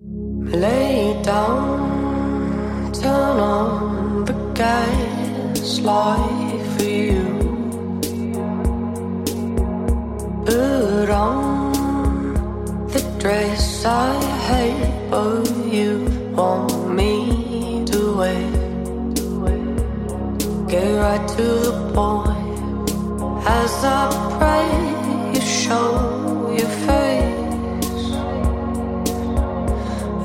Lay down, turn on the gas light for you. Put on the dress I hate, but you want me to wear. Get right to the point as I pray you show your face.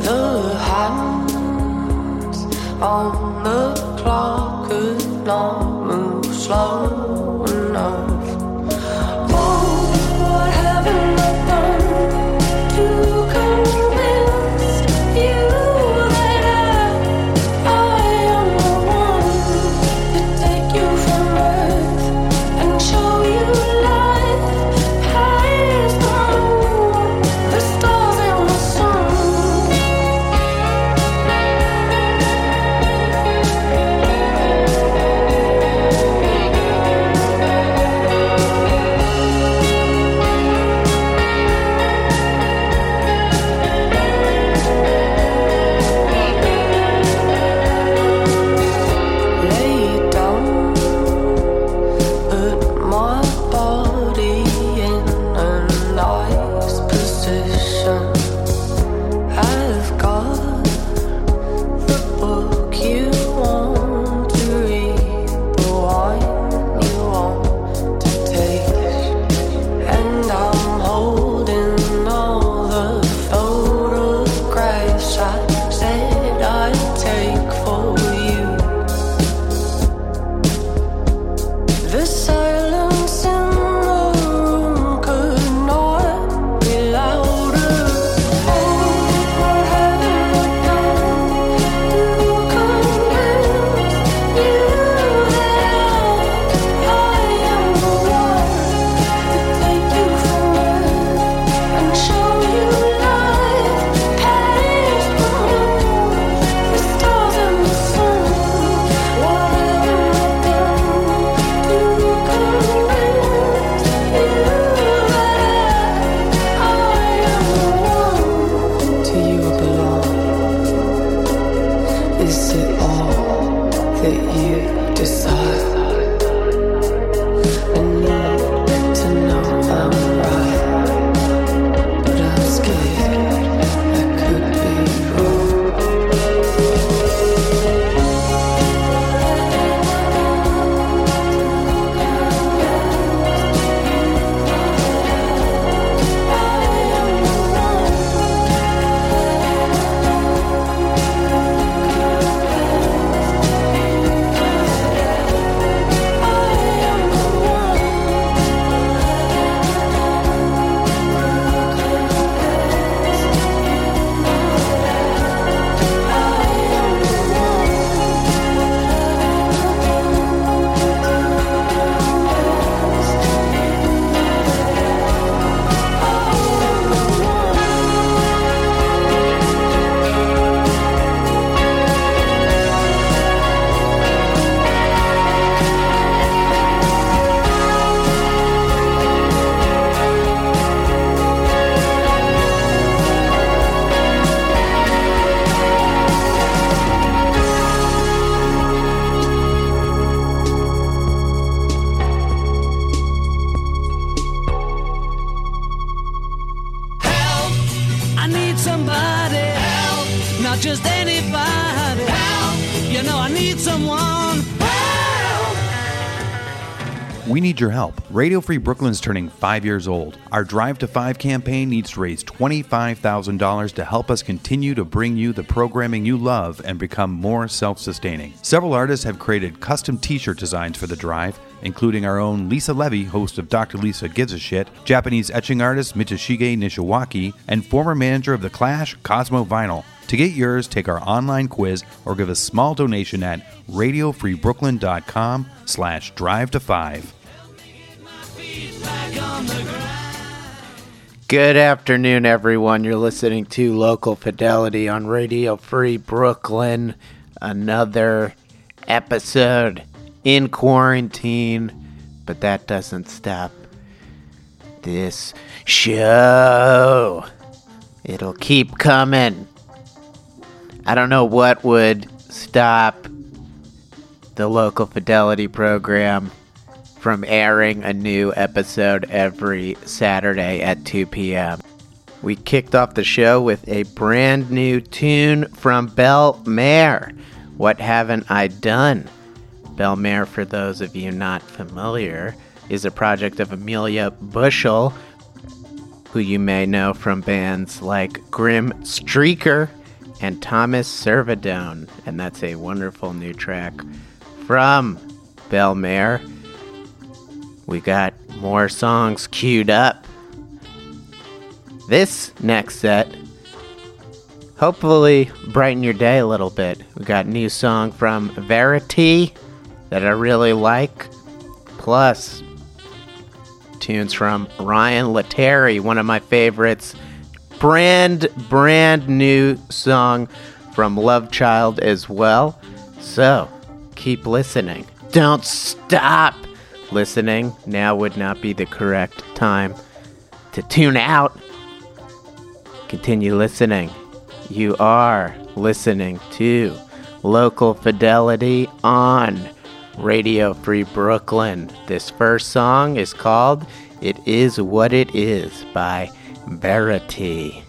The hands on the clock could not move slow enough. Oh, what haven't need your help. Radio Free Brooklyn's turning five years old. Our Drive to Five campaign needs to raise $25,000 to help us continue to bring you the programming you love and become more self sustaining. Several artists have created custom t shirt designs for the drive, including our own Lisa Levy, host of Dr. Lisa Gives a Shit, Japanese etching artist Mitsushige Nishiwaki, and former manager of The Clash, Cosmo Vinyl. To get yours, take our online quiz or give a small donation at radiofreebrooklyn.com slash drive to five. Good afternoon, everyone. You're listening to Local Fidelity on Radio Free Brooklyn. Another episode in quarantine, but that doesn't stop this show. It'll keep coming. I don't know what would stop the local fidelity program from airing a new episode every Saturday at 2 p.m. We kicked off the show with a brand new tune from Belle Mare. What haven't I done? Belle Mare, for those of you not familiar, is a project of Amelia Bushell, who you may know from bands like Grim Streaker and Thomas Servidone. And that's a wonderful new track from Belle Mare. We got more songs queued up. This next set, hopefully, brighten your day a little bit. We got new song from Veraty that I really like, plus tunes from Ryan Lettieri, one of my favorites. Brand, brand new song from Love Child as well. So, keep listening. Don't stop listening. Now would not be the correct time to tune out. Continue listening. You are listening to Local Fidelity on Radio Free Brooklyn. This first song is called It Is What It Is by Veraty.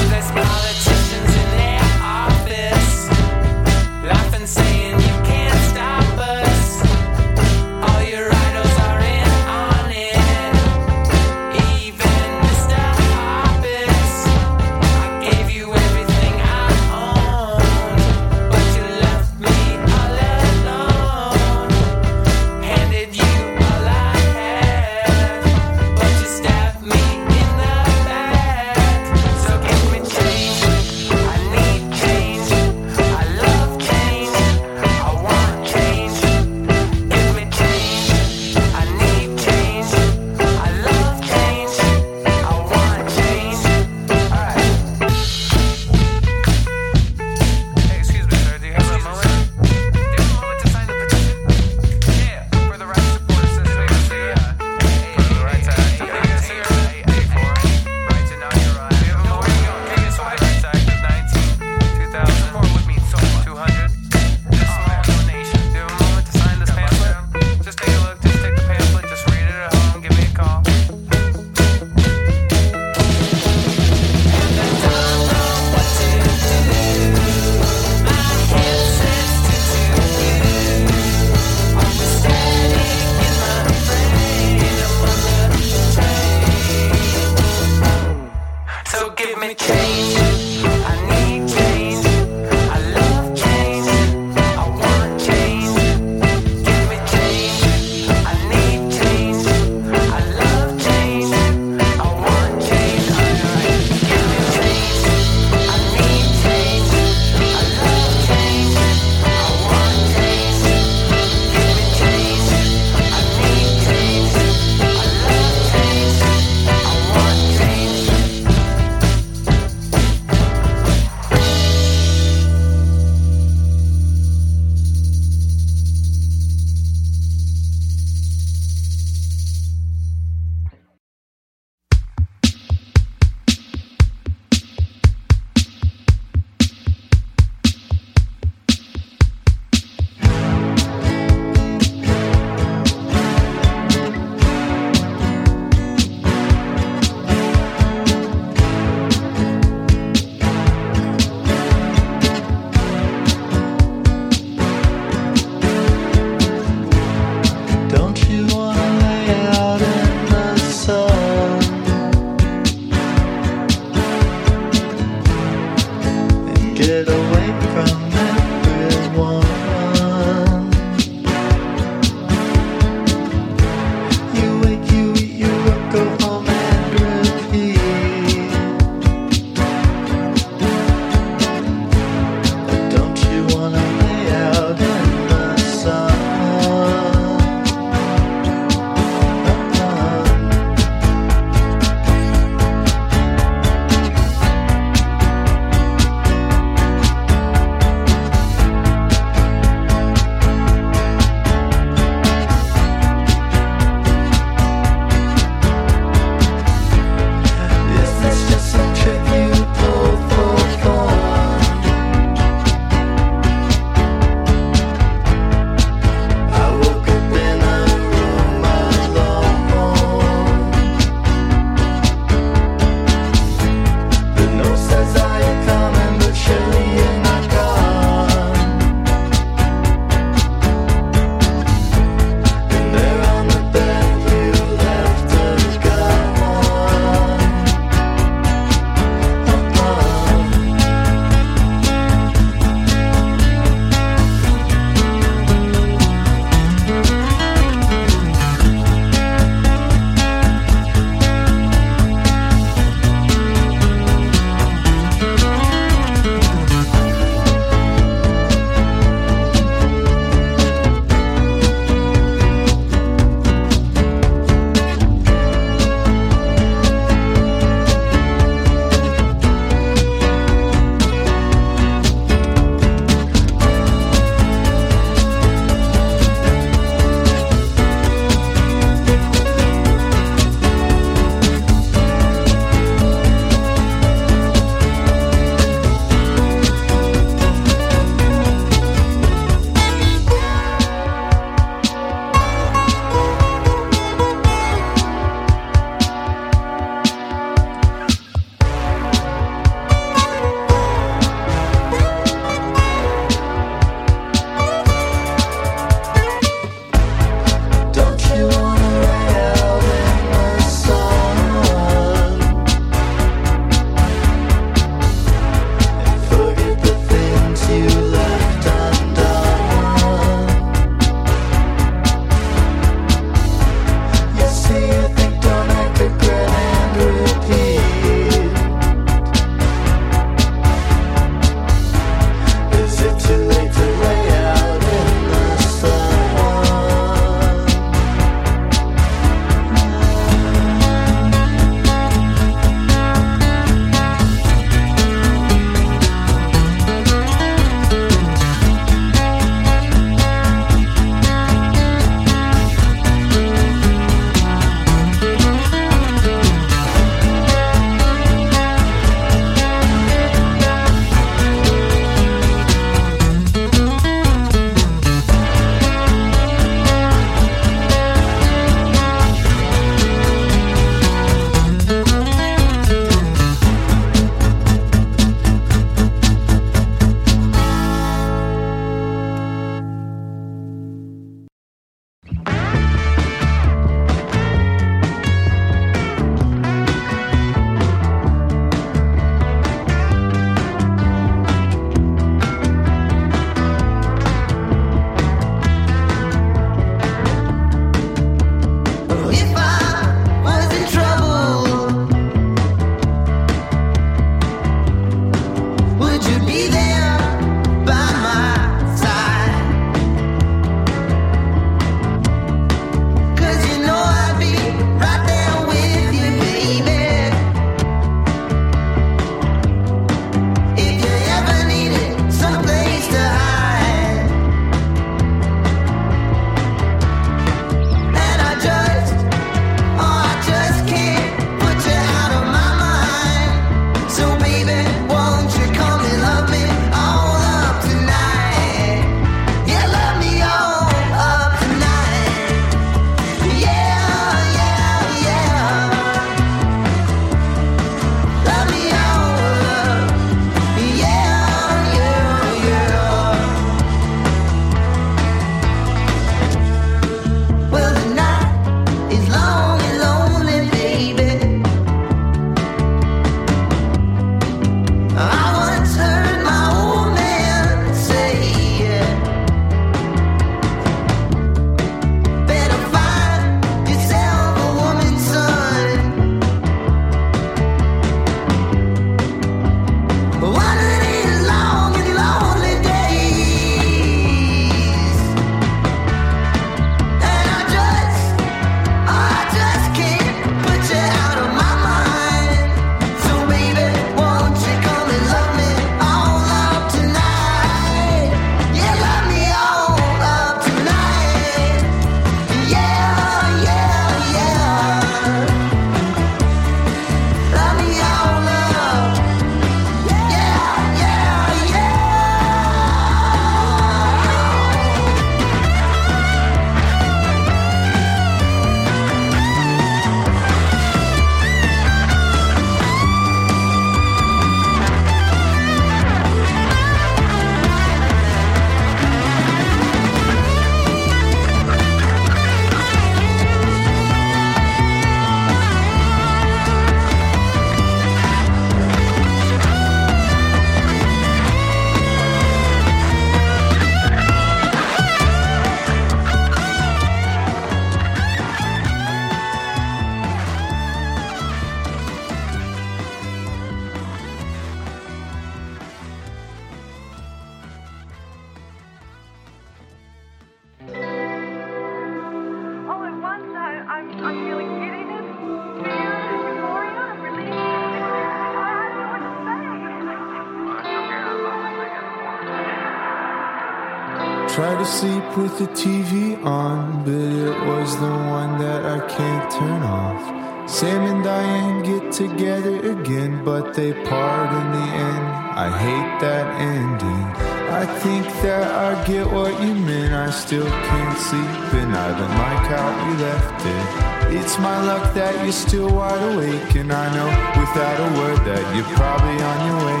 They part in the end. I hate that ending. I think that I get what you meant. I still can't sleep, and I don't like how you left it. It's my luck that you're still wide awake, and I know without a word that you're probably on your way.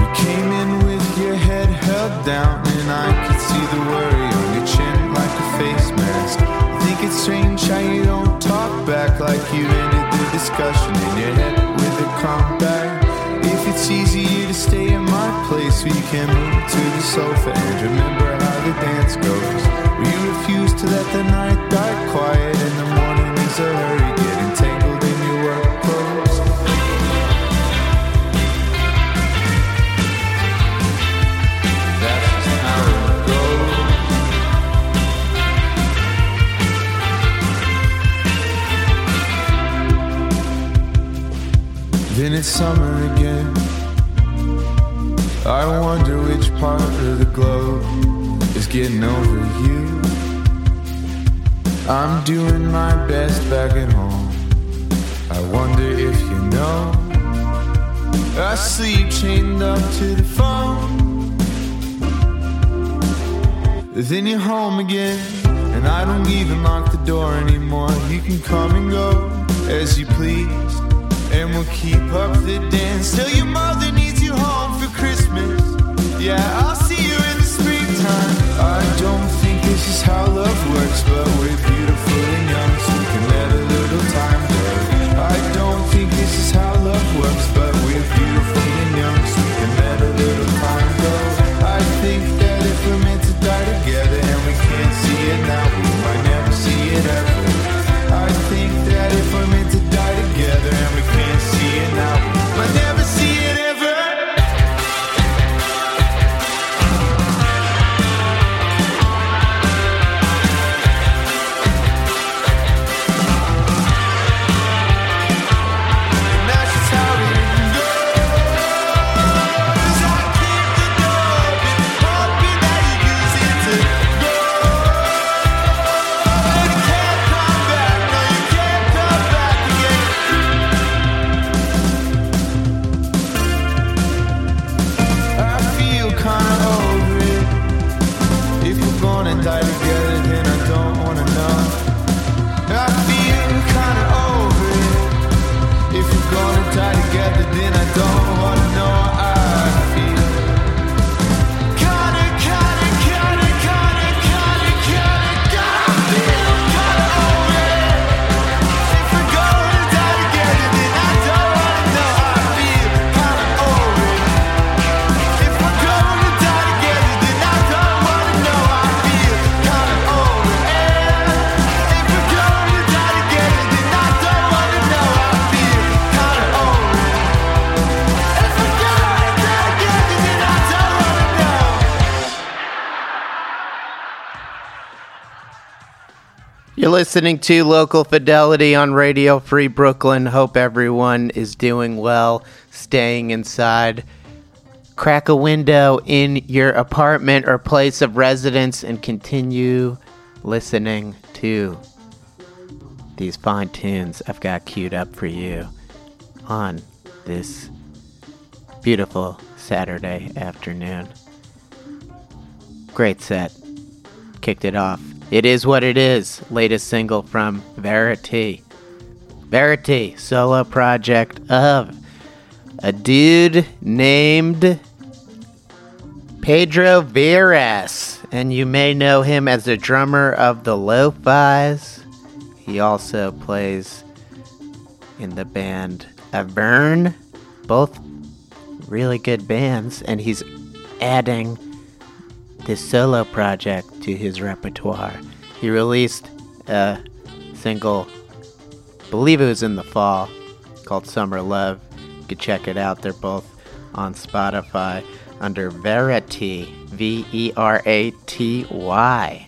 You came in with your head held down, and I could see the worry on your chin like a face mask. I think it's strange how you don't talk back like you ended the discussion in your head a comeback. If it's easier to stay in my place, we can move to the sofa and remember how the dance goes. You refuse to let the night die quiet, in the morning is a Then it's summer again. I wonder which part of the globe is getting over you. I'm doing my best back at home. I wonder if you know. I sleep chained up to the phone. Then you're home again, and I don't even lock the door anymore. You can come and go as you please, and we'll keep up the dance till your mother needs you home for Christmas. Yeah, I'll see you in the springtime. I don't think this is how love works, but we're beautiful and young, so we can let a little time go. I don't think this is how love works, but we're beautiful and young, so we can let a little time go. I think that if we're meant to die together and we can't see it now, listening to Local Fidelity on Radio Free Brooklyn. Hope everyone is doing well, staying inside. Crack a window in your apartment or place of residence and continue listening to these fine tunes I've got queued up for you on this beautiful Saturday afternoon. Great set kicked it off. It is what it is. Latest single from Veraty. Veraty, solo project of a dude named Pedro Veras. And you may know him as the drummer of the Lo-Fi's. He also plays in the band Avern. Both really good bands. And he's adding this solo project to his repertoire. He released a single, believe it was in the fall, called Summer Love. You could check it out. They're both on Spotify under Veraty, V E R A T Y.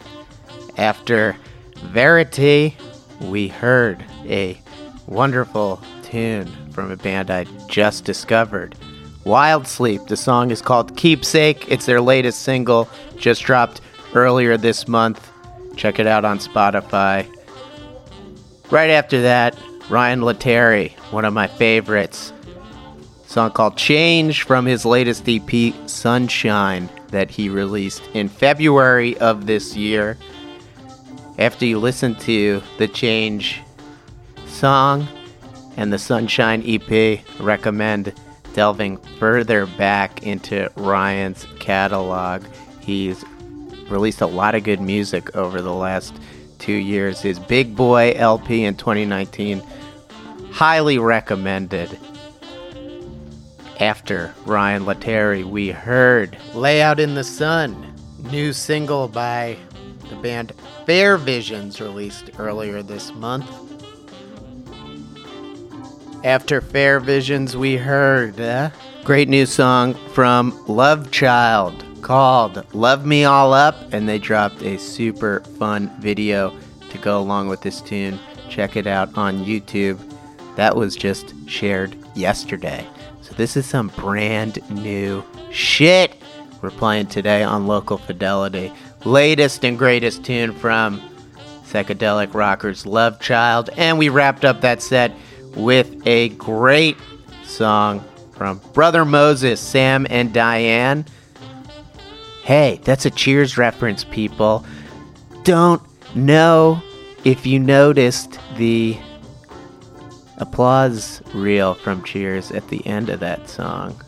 After Veraty, we heard a wonderful tune from a band I just discovered. Wild Sleep. The song is called Keepsake. It's their latest single, just dropped earlier this month. Check it out on Spotify. Right after that, Ryan Lettieri, one of my favorites. Song called Change from his latest EP, Sunshine, that he released in February of this year. After you listen to the Change song and the Sunshine EP, recommend delving further back into Ryan's catalog. He's released a lot of good music over the last two years. His Big Boy LP in 2019, highly recommended. After Ryan Lettieri, we heard Lay Out in the Sun, new single by the band Fair Visions, released earlier this month. After Fair Visions, we heard a great new song from Love Child called Love Me All Up, and they dropped a super fun video to go along with this tune. Check it out on YouTube. That was just shared yesterday. So, this is some brand new shit we're playing today on Local Fidelity. Latest and greatest tune from Psychedelic Rockers Love Child. And we wrapped up that set with a great song from Brother Moses, Sam, and Diane. Hey, that's a Cheers reference, people. Don't know if you noticed the applause reel from Cheers at the end of that song.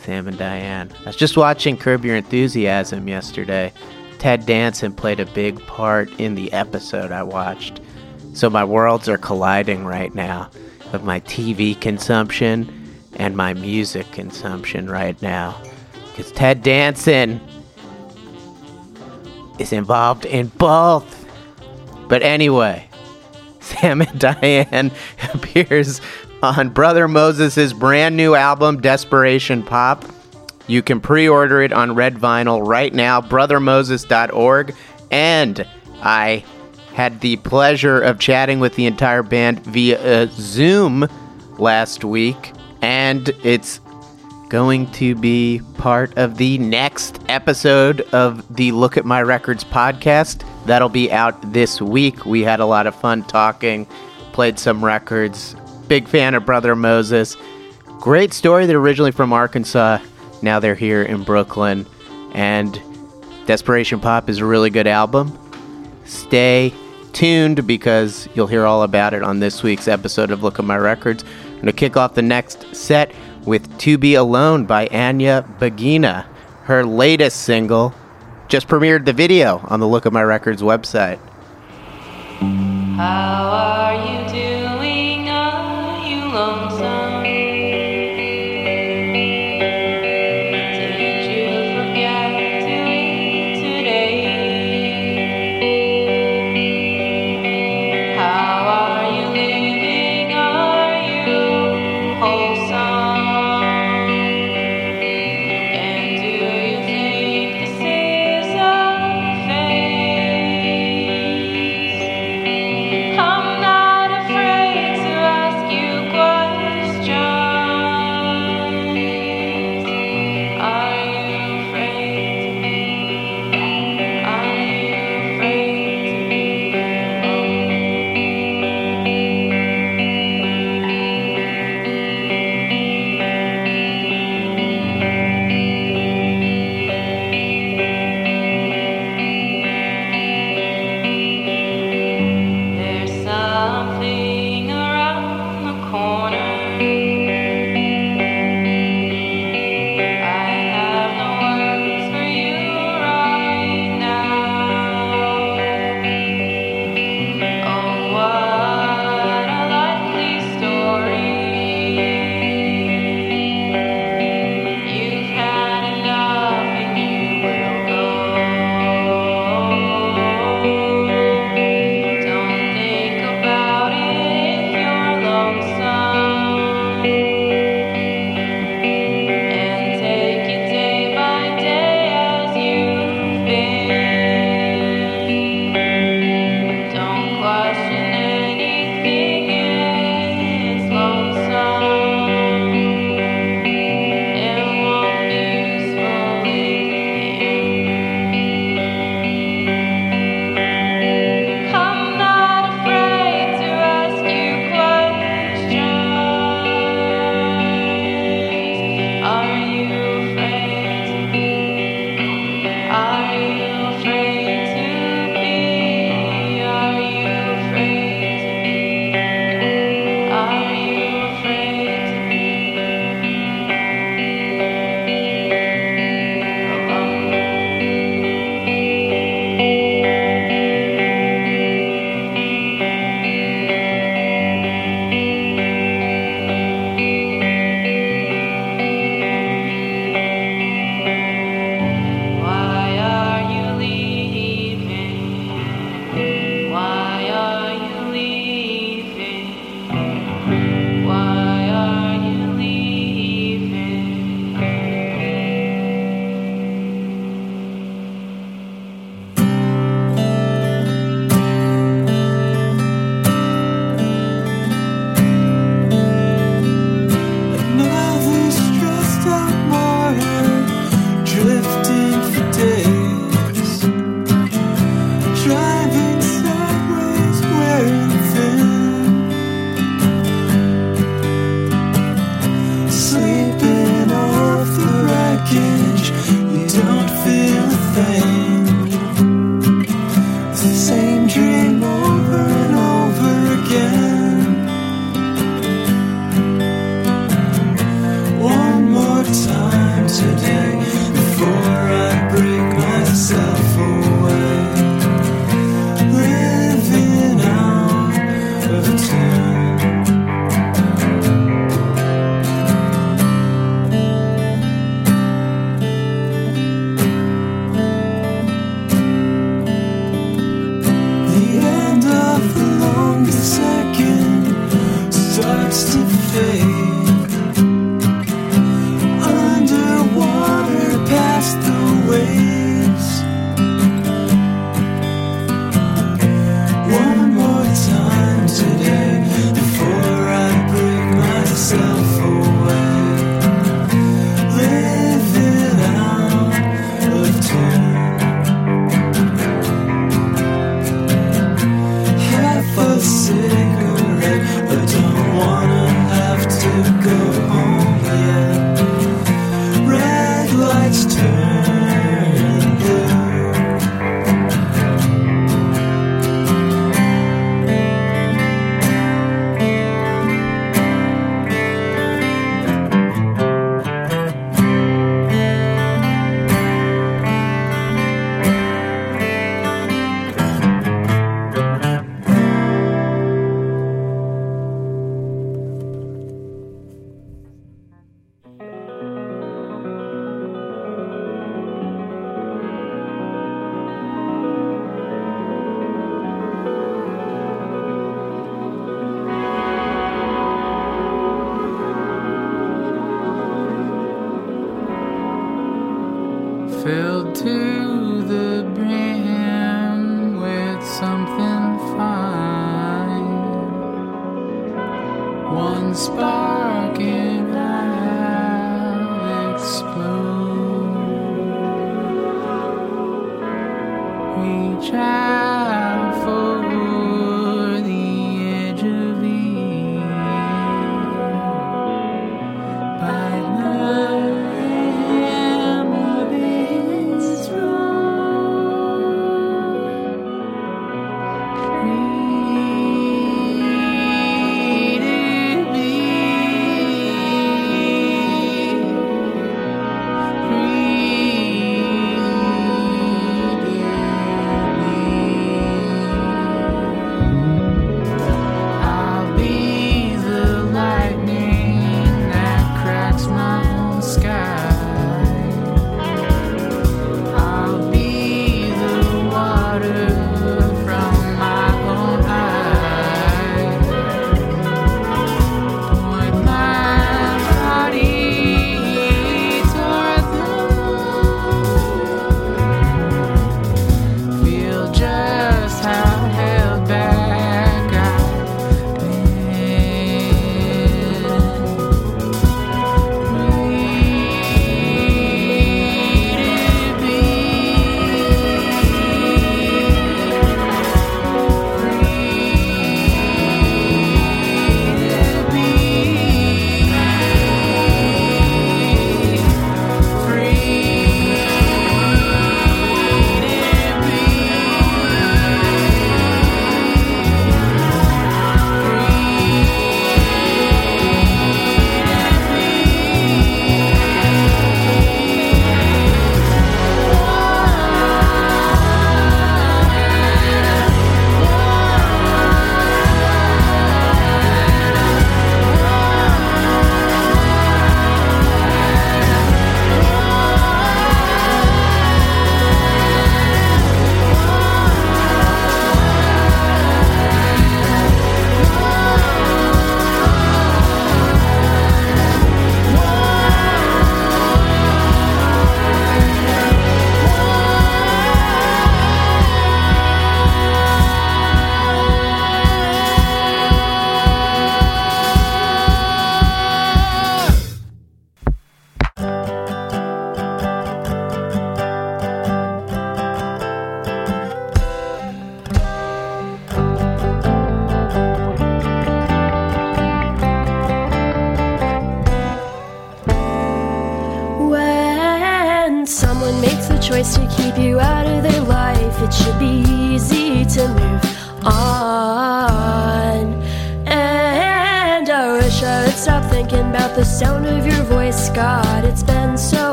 Sam and Diane. I was just watching Curb Your Enthusiasm yesterday. Ted Danson played a big part in the episode I watched. So my worlds are colliding right now of my TV consumption and my music consumption right now. Because Ted Danson is involved in both. But anyway, Sam and Diane appears on Brother Moses' brand new album, Desperation Pop. You can pre order it on red vinyl right now, brothermoses.org. And I had the pleasure of chatting with the entire band via uh, Zoom last week, and it's going to be part of the next episode of the Look at My Records podcast. That'll be out this week. We had a lot of fun talking, played some records. Big fan of Brother Moses. Great story. They're originally from Arkansas. Now they're here in Brooklyn. And Desperation Pop is a really good album. Stay tuned because you'll hear all about it on this week's episode of Look at My Records. I'm going to kick off the next set with To Be Alone by Anya Bagina. Her latest single just premiered the video on the Look at My Records website. How are you doing? Are you lonesome?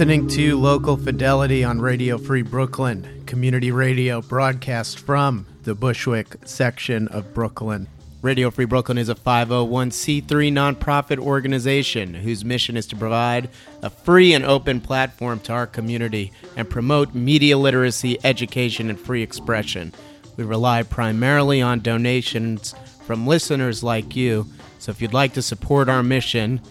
Listening to Local Fidelity on Radio Free Brooklyn, community radio broadcast from the Bushwick section of Brooklyn. Radio Free Brooklyn is a 501c3 nonprofit organization whose mission is to provide a free and open platform to our community and promote media literacy, education, and free expression. We rely primarily on donations from listeners like you, so if you'd like to support our mission,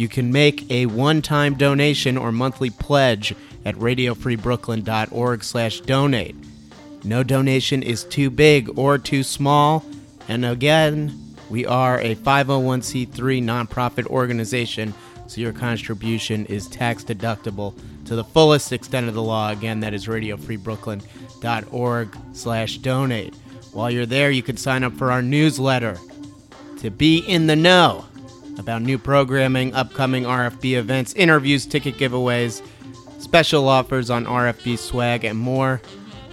you can make a one-time donation or monthly pledge at radiofreebrooklyn.org slash donate. No donation is too big or too small. And again, we are a 501c3 nonprofit organization, so your contribution is tax deductible to the fullest extent of the law. Again, that is radiofreebrooklyn.org slash donate. While you're there, you can sign up for our newsletter to be in the know about new programming, upcoming RFB events, interviews, ticket giveaways, special offers on RFB swag, and more.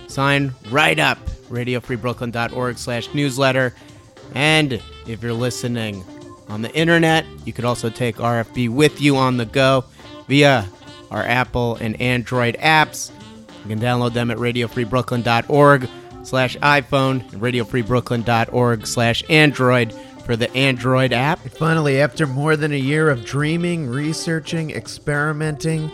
Sign right up, radiofreebrooklyn.org slash newsletter. And if you're listening on the internet, you could also take RFB with you on the go via our Apple and Android apps. You can download them at radiofreebrooklyn.org slash iPhone and radiofreebrooklyn.org slash Android for the Android app. Finally, after more than a year of dreaming, researching, experimenting,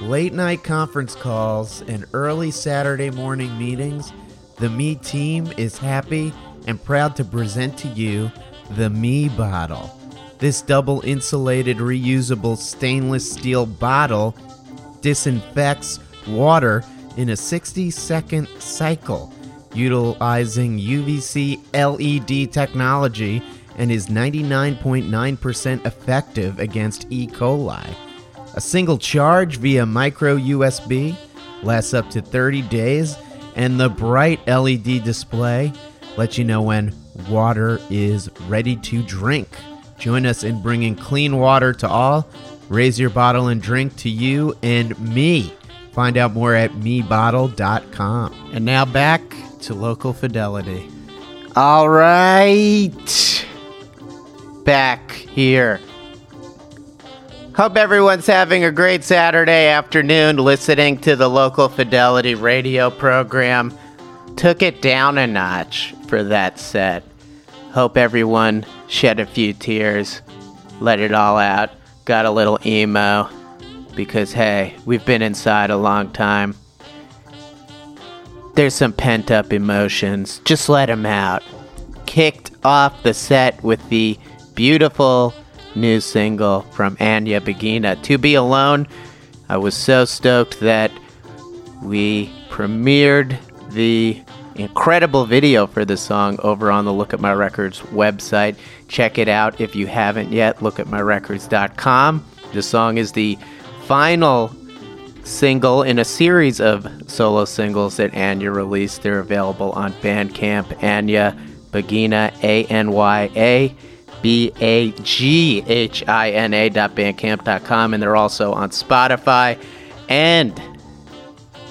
late night conference calls, and early Saturday morning meetings, the Me team is happy and proud to present to you the Me Bottle. This double insulated, reusable stainless steel bottle disinfects water in a 60 second cycle, utilizing UVC LED technology and is 99.9% effective against E. coli. A single charge via micro USB lasts up to 30 days, and the bright LED display lets you know when water is ready to drink. Join us in bringing clean water to all. Raise your bottle and drink to you and me. Find out more at mebottle.com. And now back to local fidelity. All right. Back here. Hope everyone's having a great Saturday afternoon listening to the local fidelity radio program. Took it down a notch for that set. Hope everyone shed a few tears, let it all out, got a little emo, because hey, we've been inside a long time. There's some pent up emotions, just let them out. Kicked off the set with the beautiful new single from Anya Begina, To Be Alone. I was so stoked that we premiered the incredible video for the song over on the Look at My Records website. Check it out if you haven't yet. Lookatmyrecords.com. The song is the final single in a series of solo singles that Anya released. They're available on Bandcamp. Anya Bagina, A N Y A B A G H I N A dot bandcamp.com. And they're also on Spotify. And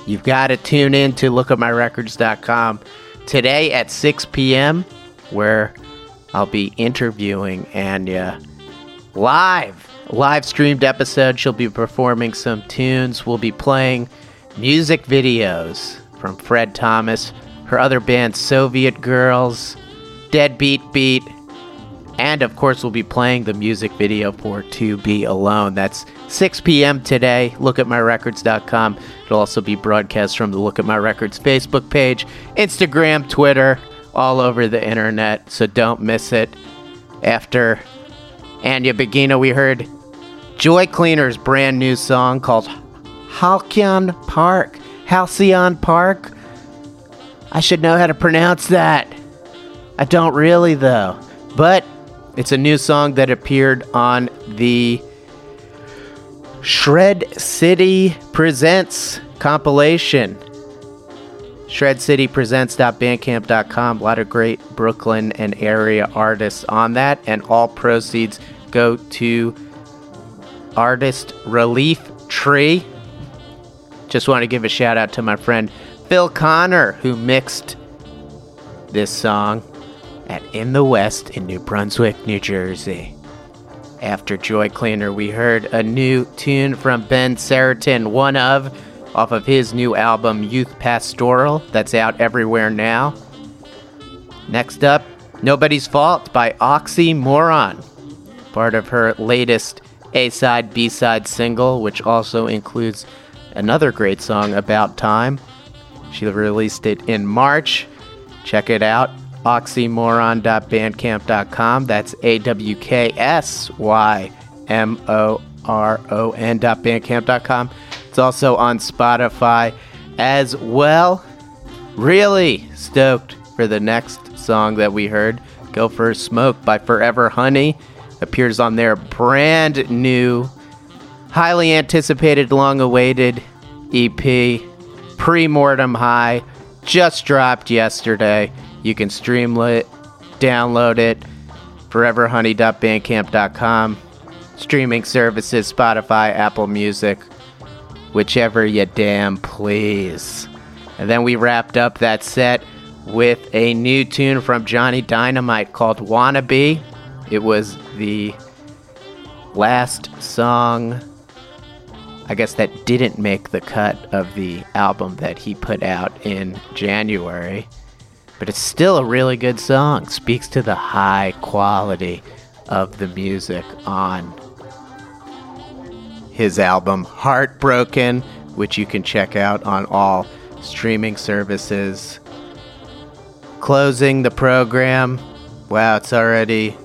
You've got to tune in to lookatmyrecords.com today at 6 p.m., where I'll be interviewing Anya live. Live streamed episode. She'll be performing some tunes. We'll be playing music videos from Fred Thomas, her other band, Soviet Girls, Deadbeat Beat, and of course, we'll be playing the music video for To Be Alone. That's 6 p.m. today. Lookatmyrecords.com. It'll also be broadcast from the Look at My Records Facebook page, Instagram, Twitter, all over the internet. So don't miss it. After Anya Begina, we heard Joy Cleaner's brand new song called Halcyon Park. Halcyon Park. I should know how to pronounce that. I don't really, though. But it's a new song that appeared on the Shred City Presents compilation. ShredCityPresents.bandcamp.com. A lot of great Brooklyn and area artists on that, and all proceeds go to Artist Relief Tree. Just want to give a shout out to my friend Phil Connor, who mixed this song at In the West in New Brunswick, New Jersey. After Joy Cleaner, we heard a new tune from Ben Seretan, one of, off of his new album Youth Pastoral, that's out everywhere now. Next up, Nobody's Fault by Awksymoron, part of her latest A side, B side single, which also includes another great song, About Time. She released it in March. Check it out. Awksymoron.bandcamp.com. That's A W K S Y M O R O N.bandcamp.com. It's also on Spotify as well. Really stoked for the next song that we heard. Go for a Smoke by Forever Honey. Appears on their brand new, highly anticipated, long awaited EP, Pre Mortem High. Just dropped yesterday. You can stream it, download it, foreverhoney.bandcamp.com. Streaming services, Spotify, Apple Music, whichever you damn please. And then we wrapped up that set with a new tune from Johnny Dynamite called Wannabe. It was the last song, I guess, that didn't make the cut of the album that he put out in January. But it's still a really good song. Speaks to the high quality of the music on his album Heartbroken, which you can check out on all streaming services. Closing the program. Wow, it's already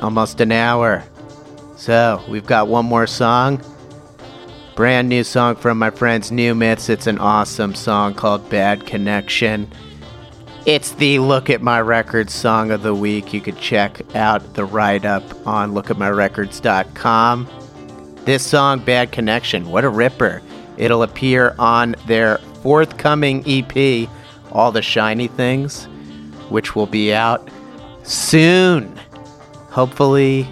almost an hour. So, we've got one more song. Brand new song from my friends New Myths. It's an awesome song called Bad Connection. It's the Look at My Records song of the week. You could check out the write up on lookatmyrecords.com. This song, Bad Connection, what a ripper. It'll appear on their forthcoming EP, All the Shiny Things, which will be out soon. Hopefully,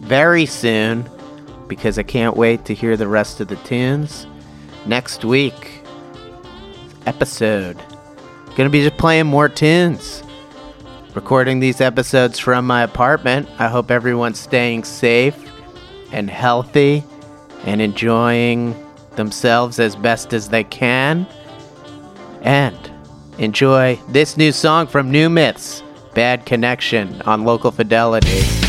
very soon, because I can't wait to hear the rest of the tunes. Next week, episode. Gonna be just playing more tunes. Recording these episodes from my apartment. I hope everyone's staying safe and healthy and enjoying themselves as best as they can. And enjoy this new song from New Myths, Bad Connection on Local Fidelity.